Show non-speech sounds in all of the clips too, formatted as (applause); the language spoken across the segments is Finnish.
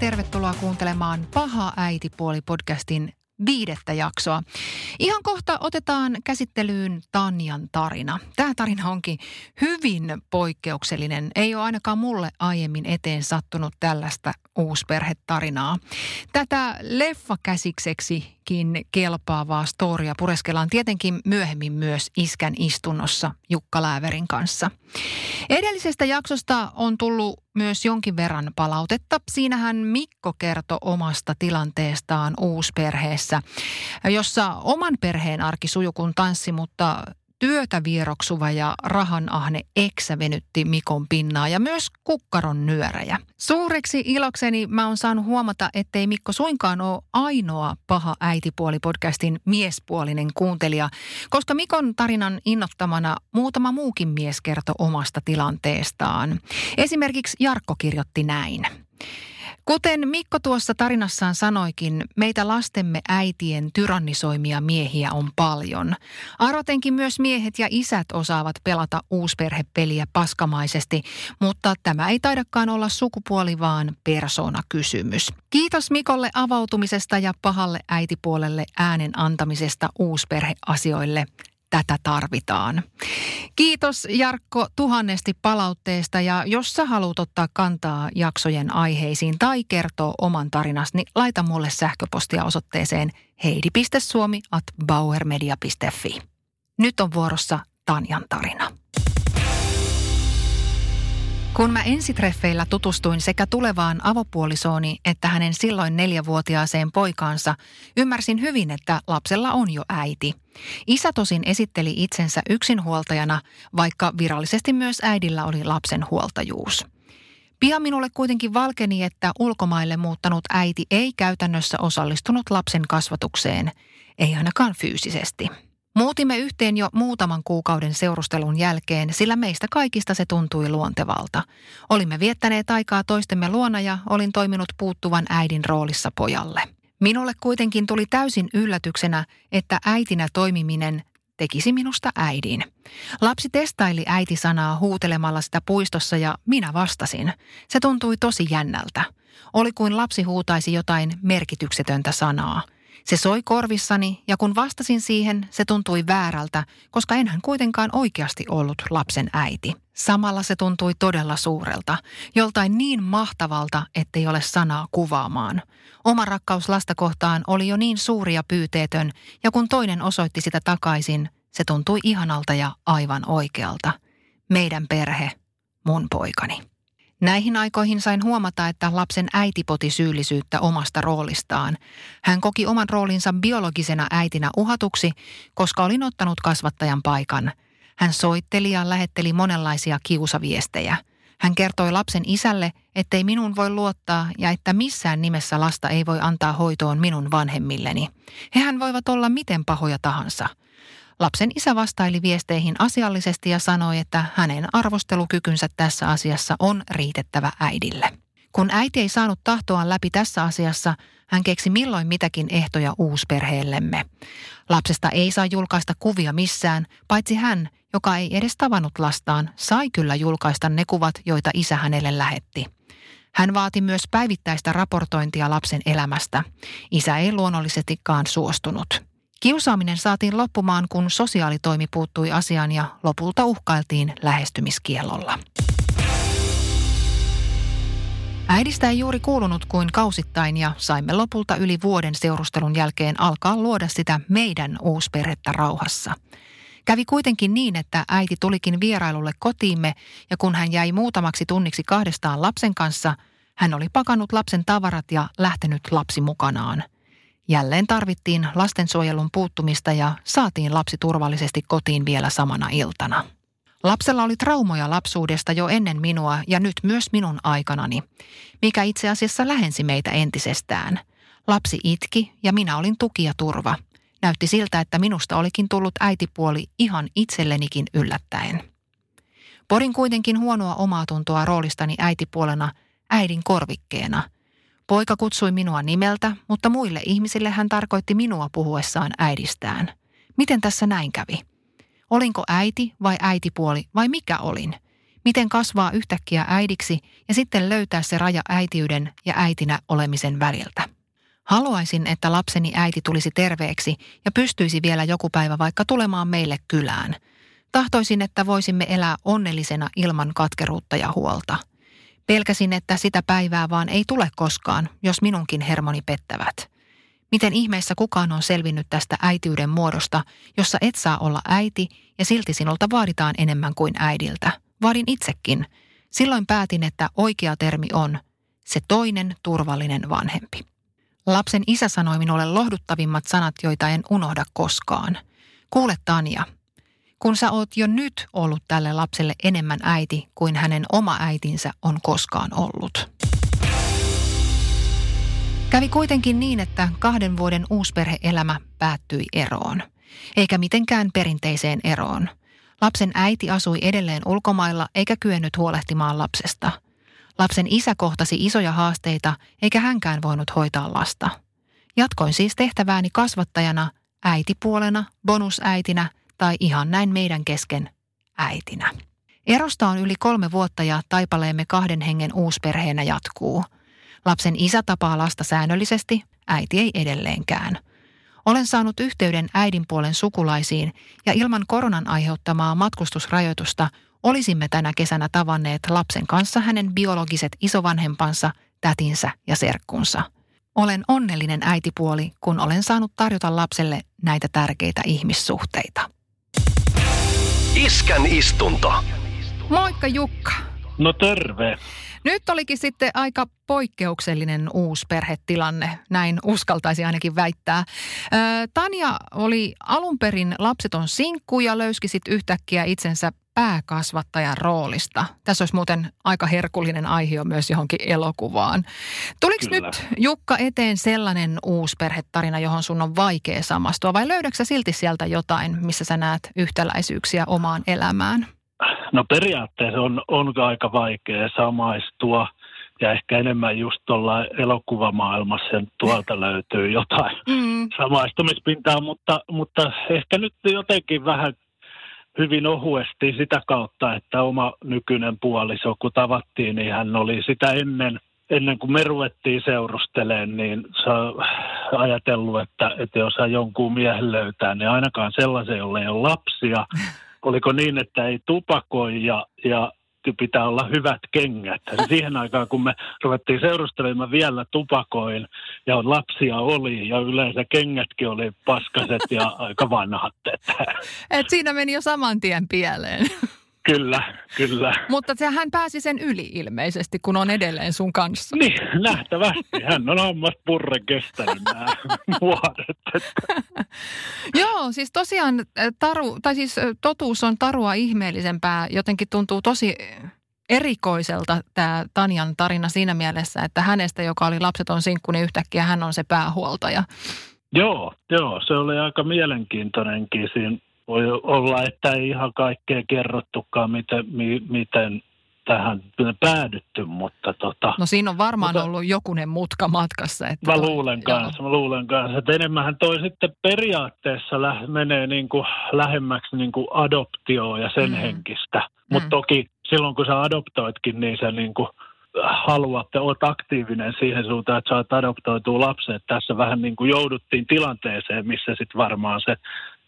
Tervetuloa kuuntelemaan Paha äitipuoli podcastin viidettä jaksoa. Ihan kohta otetaan käsittelyyn Tanjan tarina. Tämä tarina onkin hyvin poikkeuksellinen. Ei ole ainakaan mulle aiemmin eteen sattunut tällaista uusperhetarinaa. Tätä leffakäsikseksikin kelpaavaa storia pureskellaan tietenkin myöhemmin myös Iskän istunnossa Jukka Lääverin kanssa. Edellisestä jaksosta on tullut myös jonkin verran palautetta. Siinähän Mikko kertoi omasta tilanteestaan uusperheessä, jossa oman perheen arki sujuu kuin tanssi, mutta työtä vieroksuva ja rahanahne eksä venytti Mikon pinnaa ja myös kukkaron nyöräjä. Suureksi ilokseni mä oon saanut huomata, ettei Mikko suinkaan ole ainoa paha äitipuoli podcastin miespuolinen kuuntelija, koska Mikon tarinan innottamana muutama muukin mies kertoi omasta tilanteestaan. Esimerkiksi Jarkko kirjoitti näin. Kuten Mikko tuossa tarinassaan sanoikin, meitä lastemme äitien tyrannisoimia miehiä on paljon. Arvotenkin myös miehet ja isät osaavat pelata uusperhepeliä paskamaisesti, mutta tämä ei taidakaan olla sukupuoli, vaan persoonakysymys. Kiitos Mikolle avautumisesta ja pahalle äitipuolelle äänen antamisesta uusperheasioille tätä tarvitaan. Kiitos Jarkko tuhannesti palautteesta ja jos sä haluat ottaa kantaa jaksojen aiheisiin tai kertoa oman tarinas, niin laita mulle sähköpostia osoitteeseen heidi.suomi at bauermedia.fi. Nyt on vuorossa Tanjan tarina. Kun mä ensitreffeillä tutustuin sekä tulevaan avopuolisooni että hänen silloin neljävuotiaaseen poikaansa, ymmärsin hyvin, että lapsella on jo äiti. Isä tosin esitteli itsensä yksinhuoltajana, vaikka virallisesti myös äidillä oli lapsen huoltajuus. Pian minulle kuitenkin valkeni, että ulkomaille muuttanut äiti ei käytännössä osallistunut lapsen kasvatukseen, ei ainakaan fyysisesti. Muutimme yhteen jo muutaman kuukauden seurustelun jälkeen, sillä meistä kaikista se tuntui luontevalta. Olimme viettäneet aikaa toistemme luona ja olin toiminut puuttuvan äidin roolissa pojalle. Minulle kuitenkin tuli täysin yllätyksenä, että äitinä toimiminen tekisi minusta äidin. Lapsi testaili äiti-sanaa huutelemalla sitä puistossa ja minä vastasin. Se tuntui tosi jännältä. Oli kuin lapsi huutaisi jotain merkityksetöntä sanaa – se soi korvissani ja kun vastasin siihen, se tuntui väärältä, koska enhän kuitenkaan oikeasti ollut lapsen äiti. Samalla se tuntui todella suurelta, joltain niin mahtavalta, ettei ole sanaa kuvaamaan. Oma rakkaus lasta kohtaan oli jo niin suuri ja pyyteetön, ja kun toinen osoitti sitä takaisin, se tuntui ihanalta ja aivan oikealta. Meidän perhe, mun poikani. Näihin aikoihin sain huomata, että lapsen äiti poti syyllisyyttä omasta roolistaan. Hän koki oman roolinsa biologisena äitinä uhatuksi, koska olin ottanut kasvattajan paikan. Hän soitteli ja lähetteli monenlaisia kiusaviestejä. Hän kertoi lapsen isälle, ettei minun voi luottaa ja että missään nimessä lasta ei voi antaa hoitoon minun vanhemmilleni. Hehän voivat olla miten pahoja tahansa – Lapsen isä vastaili viesteihin asiallisesti ja sanoi, että hänen arvostelukykynsä tässä asiassa on riitettävä äidille. Kun äiti ei saanut tahtoaan läpi tässä asiassa, hän keksi milloin mitäkin ehtoja uusperheellemme. Lapsesta ei saa julkaista kuvia missään, paitsi hän, joka ei edes tavannut lastaan, sai kyllä julkaista ne kuvat, joita isä hänelle lähetti. Hän vaati myös päivittäistä raportointia lapsen elämästä. Isä ei luonnollisestikaan suostunut. Kiusaaminen saatiin loppumaan, kun sosiaalitoimi puuttui asiaan ja lopulta uhkailtiin lähestymiskielolla. Äidistä ei juuri kuulunut kuin kausittain ja saimme lopulta yli vuoden seurustelun jälkeen alkaa luoda sitä meidän uusperhettä rauhassa. Kävi kuitenkin niin, että äiti tulikin vierailulle kotiimme ja kun hän jäi muutamaksi tunniksi kahdestaan lapsen kanssa, hän oli pakannut lapsen tavarat ja lähtenyt lapsi mukanaan – Jälleen tarvittiin lastensuojelun puuttumista ja saatiin lapsi turvallisesti kotiin vielä samana iltana. Lapsella oli traumoja lapsuudesta jo ennen minua ja nyt myös minun aikanani, mikä itse asiassa lähensi meitä entisestään. Lapsi itki ja minä olin tuki ja turva. Näytti siltä, että minusta olikin tullut äitipuoli ihan itsellenikin yllättäen. Porin kuitenkin huonoa omaa tuntoa roolistani äitipuolena äidin korvikkeena. Poika kutsui minua nimeltä, mutta muille ihmisille hän tarkoitti minua puhuessaan äidistään. Miten tässä näin kävi? Olinko äiti vai äitipuoli vai mikä olin? Miten kasvaa yhtäkkiä äidiksi ja sitten löytää se raja äitiyden ja äitinä olemisen väliltä? Haluaisin, että lapseni äiti tulisi terveeksi ja pystyisi vielä joku päivä vaikka tulemaan meille kylään. Tahtoisin, että voisimme elää onnellisena ilman katkeruutta ja huolta. Pelkäsin, että sitä päivää vaan ei tule koskaan, jos minunkin hermoni pettävät – Miten ihmeessä kukaan on selvinnyt tästä äitiyden muodosta, jossa et saa olla äiti ja silti sinulta vaaditaan enemmän kuin äidiltä. Vaadin itsekin. Silloin päätin, että oikea termi on se toinen turvallinen vanhempi. Lapsen isä sanoi minulle lohduttavimmat sanat, joita en unohda koskaan. Kuule Tanja, kun sä oot jo nyt ollut tälle lapselle enemmän äiti kuin hänen oma äitinsä on koskaan ollut. Kävi kuitenkin niin, että kahden vuoden uusperheelämä päättyi eroon. Eikä mitenkään perinteiseen eroon. Lapsen äiti asui edelleen ulkomailla eikä kyennyt huolehtimaan lapsesta. Lapsen isä kohtasi isoja haasteita eikä hänkään voinut hoitaa lasta. Jatkoin siis tehtävääni kasvattajana, äitipuolena, bonusäitinä tai ihan näin meidän kesken äitinä. Erosta on yli kolme vuotta ja taipaleemme kahden hengen uusperheenä jatkuu – Lapsen isä tapaa lasta säännöllisesti, äiti ei edelleenkään. Olen saanut yhteyden äidin puolen sukulaisiin ja ilman koronan aiheuttamaa matkustusrajoitusta olisimme tänä kesänä tavanneet lapsen kanssa hänen biologiset isovanhempansa, tätinsä ja serkkunsa. Olen onnellinen äitipuoli, kun olen saanut tarjota lapselle näitä tärkeitä ihmissuhteita. Iskän istunto. Moikka Jukka. No terve. Nyt olikin sitten aika poikkeuksellinen uusi perhetilanne, näin uskaltaisi ainakin väittää. Tanja oli alun perin lapseton sinkku ja löyski sitten yhtäkkiä itsensä pääkasvattajan roolista. Tässä olisi muuten aika herkullinen aihe myös johonkin elokuvaan. Tuliko nyt Jukka eteen sellainen uusi perhetarina, johon sun on vaikea samastua vai löydätkö silti sieltä jotain, missä sä näet yhtäläisyyksiä omaan elämään? No periaatteessa on, on aika vaikea samaistua ja ehkä enemmän just tuolla elokuvamaailmassa tuolta (laughs) löytyy jotain mm. samaistumispintaa, mutta, mutta ehkä nyt jotenkin vähän hyvin ohuesti sitä kautta, että oma nykyinen puoliso, kun tavattiin, niin hän oli sitä ennen, ennen kuin me ruvettiin seurustelemaan, niin se ajatellut, että, että jos hän jonkun miehen löytää, niin ainakaan sellaisen, jolle ei ole lapsia, (laughs) oliko niin, että ei tupakoi ja, ja pitää olla hyvät kengät. Siihen aikaan, kun me ruvettiin seurustelemaan vielä tupakoin ja lapsia oli ja yleensä kengätkin oli paskaset ja aika vanhat. Et siinä meni jo saman tien pieleen. Kyllä, kyllä. Mutta hän pääsi sen yli ilmeisesti, kun on edelleen sun kanssa. Niin, nähtävästi. Hän on hammas purre kestänyt nämä (laughs) vuodet. Joo, siis tosiaan taru, tai siis totuus on tarua ihmeellisempää. Jotenkin tuntuu tosi erikoiselta tämä Tanjan tarina siinä mielessä, että hänestä, joka oli lapseton sinkku, niin yhtäkkiä hän on se päähuoltaja. Joo, joo, se oli aika mielenkiintoinenkin siinä voi olla, että ei ihan kaikkea kerrottukaan, miten, mi, miten tähän päädytty, mutta tota... No siinä on varmaan mutta, ollut jokunen mutka matkassa. Että mä luulen toi, kanssa, joo. mä luulen kanssa, että enemmän toi sitten periaatteessa lä- menee niin kuin lähemmäksi niin kuin adoptioon ja sen mm. henkistä. Mutta mm. toki silloin kun sä adoptoitkin, niin sä niin kuin haluat ja olet aktiivinen siihen suuntaan, että saat adoptoitua lapset. Tässä vähän niin kuin jouduttiin tilanteeseen, missä sitten varmaan se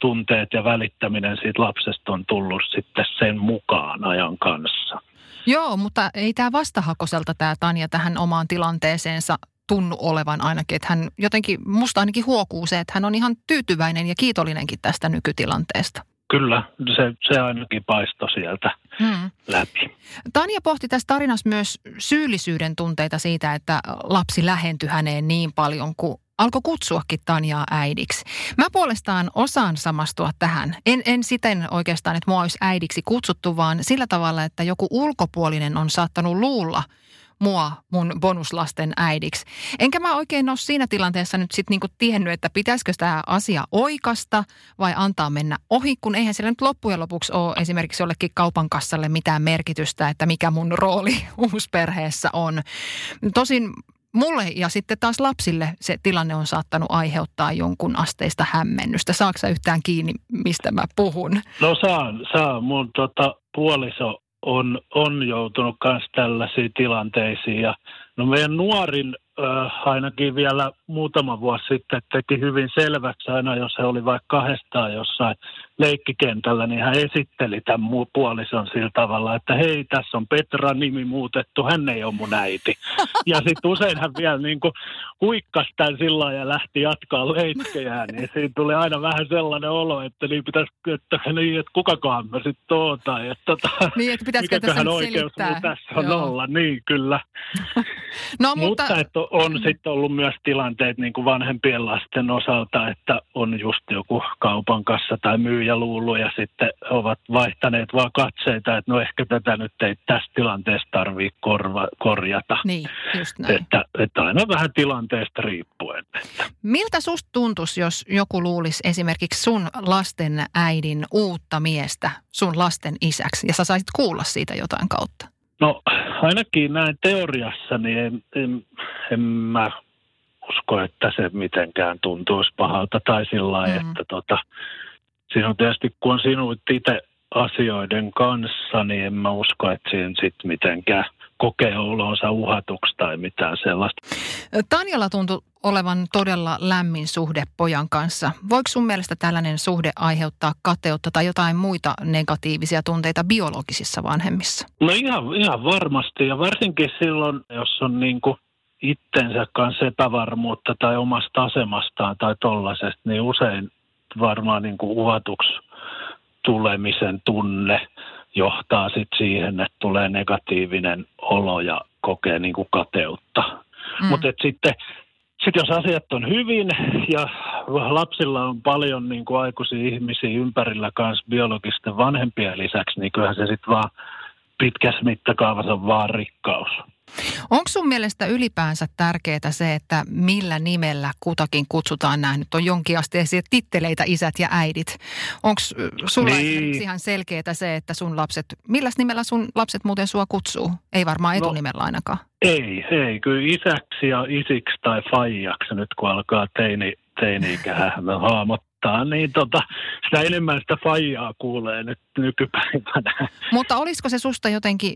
tunteet ja välittäminen siitä lapsesta on tullut sitten sen mukaan ajan kanssa. Joo, mutta ei tämä vastahakoselta tämä Tanja tähän omaan tilanteeseensa tunnu olevan ainakin. Että hän jotenkin, musta ainakin huokuu se, että hän on ihan tyytyväinen ja kiitollinenkin tästä nykytilanteesta. Kyllä, se, se ainakin paistoi sieltä hmm. läpi. Tanja pohti tässä tarinassa myös syyllisyyden tunteita siitä, että lapsi lähentyi häneen niin paljon, kun alkoi kutsuakin Tanjaa äidiksi. Mä puolestaan osaan samastua tähän. En, en siten oikeastaan, että mua olisi äidiksi kutsuttu, vaan sillä tavalla, että joku ulkopuolinen on saattanut luulla – mua mun bonuslasten äidiksi. Enkä mä oikein ole siinä tilanteessa nyt sitten niinku tiennyt, että pitäisikö tämä asia oikasta vai antaa mennä ohi, kun eihän sillä nyt loppujen lopuksi ole esimerkiksi jollekin kaupan kassalle mitään merkitystä, että mikä mun rooli (laughs) uusperheessä on. Tosin mulle ja sitten taas lapsille se tilanne on saattanut aiheuttaa jonkun asteista hämmennystä. Saatko yhtään kiinni, mistä mä puhun? No saan, saan. Mun tota, puoliso on, on joutunut myös tällaisiin tilanteisiin. Ja no meidän nuorin ainakin vielä muutama vuosi sitten teki hyvin selväksi aina, jos he oli vaikka kahdestaan jossain leikkikentällä, niin hän esitteli tämän muu puolison sillä tavalla, että hei, tässä on Petra nimi muutettu, hän ei ole mun äiti. Ja sitten usein hän vielä niin kuin huikkasi tämän sillä ja lähti jatkaa leikkejään, niin siinä tuli aina vähän sellainen olo, että niin pitäisi, että, niin, että kukakohan mä sitten oon, tai että tota, niin, että pitäisikö tässä oikeus tässä on Joo. olla, niin kyllä. (laughs) no, mutta... mutta että on mm. sitten ollut myös tilanteet niin kuin vanhempien lasten osalta, että on just joku kaupan kanssa tai myyjä luullut ja sitten ovat vaihtaneet vaan katseita, että no ehkä tätä nyt ei tässä tilanteessa tarvitse korva, korjata. Niin, just näin. Että, että aina vähän tilanteesta riippuen. Miltä susta tuntuisi, jos joku luulisi esimerkiksi sun lasten äidin uutta miestä sun lasten isäksi ja sä saisit kuulla siitä jotain kautta? No ainakin näin teoriassa, niin en, en, en mä usko, että se mitenkään tuntuisi pahalta tai sillä lailla, mm. että tota, siinä on tietysti, kun on sinut itse asioiden kanssa, niin en mä usko, että siinä sitten mitenkään kokee olonsa uhatuksi tai mitään sellaista. Tanjalla tuntui olevan todella lämmin suhde pojan kanssa. Voiko sun mielestä tällainen suhde aiheuttaa kateutta tai jotain muita negatiivisia tunteita biologisissa vanhemmissa? No ihan, ihan varmasti ja varsinkin silloin, jos on niin kuin itsensä kanssa epävarmuutta tai omasta asemastaan tai tollaisesta, niin usein varmaan niin kuin uhatuksi tulemisen tunne johtaa sit siihen, että tulee negatiivinen olo ja kokee niin kuin kateutta. Mm. Mutta sitten sit jos asiat on hyvin ja lapsilla on paljon niin kuin aikuisia ihmisiä ympärillä kanssa biologisten vanhempien lisäksi, niin kyllähän se sitten vaan pitkässä mittakaavassa on vaan rikkaus. Onko sun mielestä ylipäänsä tärkeää se, että millä nimellä kutakin kutsutaan nämä? Nyt on jonkinasteisia titteleitä isät ja äidit. Onko sulla niin. ihan selkeää se, että sun lapset, millä nimellä sun lapset muuten sua kutsuu? Ei varmaan no, etunimellä ainakaan. Ei, ei. Kyllä isäksi ja isiksi tai faijaksi nyt kun alkaa teini, teini-ikä (laughs) hahmottaa, niin tota, sitä enemmän sitä faijaa kuulee nyt nykypäivänä. Mutta olisiko se susta jotenkin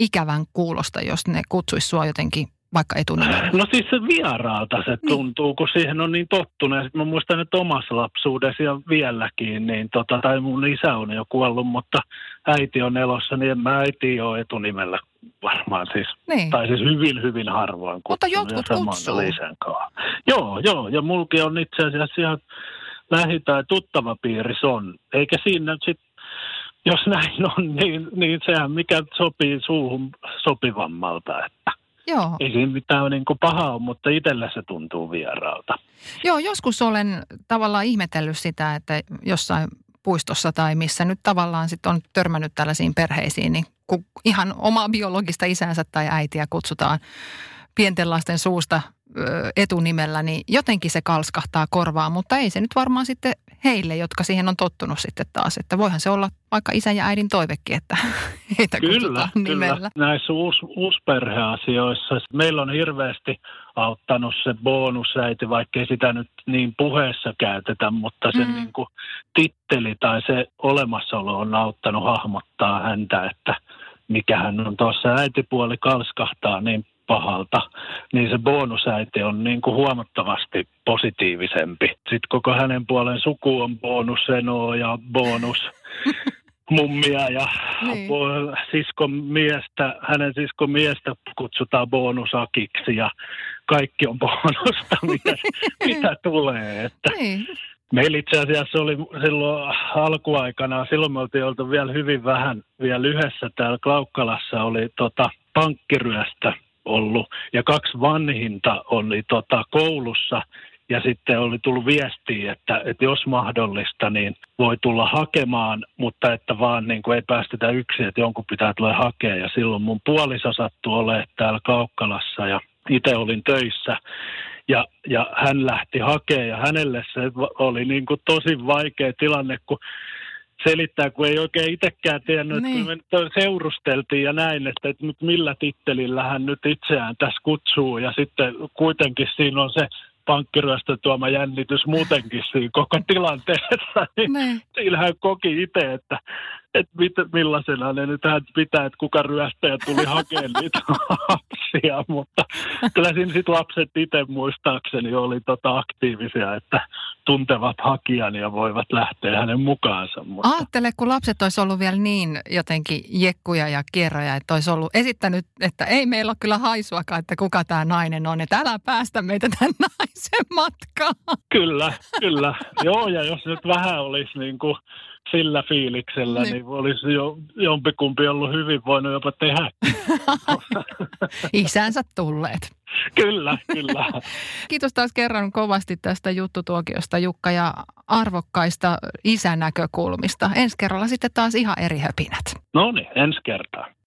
ikävän kuulosta, jos ne kutsuisi sua jotenkin vaikka etunimellä? No siis se vieraalta se niin. tuntuu, niin. kun siihen on niin tottunut. Ja mä muistan, että omassa lapsuudessa ja vieläkin, niin tota, tai mun isä on jo kuollut, mutta äiti on elossa, niin en mä äiti ole etunimellä varmaan siis. Niin. Tai siis hyvin, hyvin harvoin Mutta jotkut kutsuu. Joo, joo, ja mulki on itse asiassa ihan lähi- tai tuttava piirissä on. Eikä siinä sitten jos näin on, (laughs) niin, niin sehän mikä sopii suuhun sopivammalta, että Joo. ei siinä mitään niin kuin pahaa ole, mutta itsellä se tuntuu vieraalta. Joo, joskus olen tavallaan ihmetellyt sitä, että jossain puistossa tai missä nyt tavallaan sitten on törmännyt tällaisiin perheisiin, niin kun ihan omaa biologista isänsä tai äitiä kutsutaan pienten lasten suusta etunimellä, niin jotenkin se kalskahtaa korvaa, mutta ei se nyt varmaan sitten heille, jotka siihen on tottunut sitten taas. Että voihan se olla vaikka isän ja äidin toivekin, että (laughs) heitä kyllä, nimellä. Kyllä. Näissä uus, uusperheasioissa meillä on hirveästi auttanut se bonusäiti, vaikka ei sitä nyt niin puheessa käytetä, mutta se mm. niin kuin titteli tai se olemassaolo on auttanut hahmottaa häntä, että mikä hän on tuossa äitipuoli kalskahtaa niin pahalta, niin se bonusäiti on niin kuin huomattavasti positiivisempi. Sitten koko hänen puolen suku on bonusenoa ja bonus (laughs) mummia ja niin. siskon miestä, hänen siskon miestä kutsutaan bonusakiksi ja kaikki on bonusta, (laughs) mitä, mitä tulee. Että niin. Meillä itse asiassa oli silloin alkuaikana, silloin me oltiin oltu vielä hyvin vähän, vielä lyhyessä täällä Klaukkalassa oli tota, pankkiryöstä ollut ja kaksi vanhinta oli tota, koulussa ja sitten oli tullut viestiä, että, että jos mahdollista, niin voi tulla hakemaan, mutta että vaan niin kuin ei päästetä yksin, että jonkun pitää tulla hakea. Ja silloin mun puoliso sattui olemaan täällä Kaukkalassa ja itse olin töissä ja, ja hän lähti hakemaan ja hänelle se oli niin kuin tosi vaikea tilanne, kun selittää, kun ei oikein itsekään tiennyt, niin. että me seurusteltiin ja näin, että, että nyt millä tittelillä hän nyt itseään tässä kutsuu ja sitten kuitenkin siinä on se pankkiryöstön tuoma jännitys muutenkin siinä koko tilanteessa, (laughs) niin, niin. koki itse, että, että mit, millaisena ne nyt hän pitää, että kuka ryöstäjä tuli hakemaan (laughs) niitä lapsia, mutta kyllä siinä sitten lapset itse muistaakseni oli tota aktiivisia, että tuntevat hakijan ja voivat lähteä hänen mukaansa. Mutta... Ajattele, kun lapset olisi ollut vielä niin jotenkin jekkuja ja kierroja, että olisi ollut esittänyt, että ei meillä ole kyllä haisuakaan, että kuka tämä nainen on, että älä päästä meitä tämän naisen matkaan. Kyllä, kyllä. Joo, ja jos nyt vähän olisi niin kuin sillä fiiliksellä, niin, niin olisi jo jompikumpi ollut hyvin voinut jopa tehdä. (laughs) Isänsä tulleet. Kyllä, kyllä. (laughs) Kiitos taas kerran kovasti tästä juttutuokiosta Jukka ja arvokkaista isänäkökulmista. Ensi kerralla sitten taas ihan eri höpinät. No niin, ensi kertaa.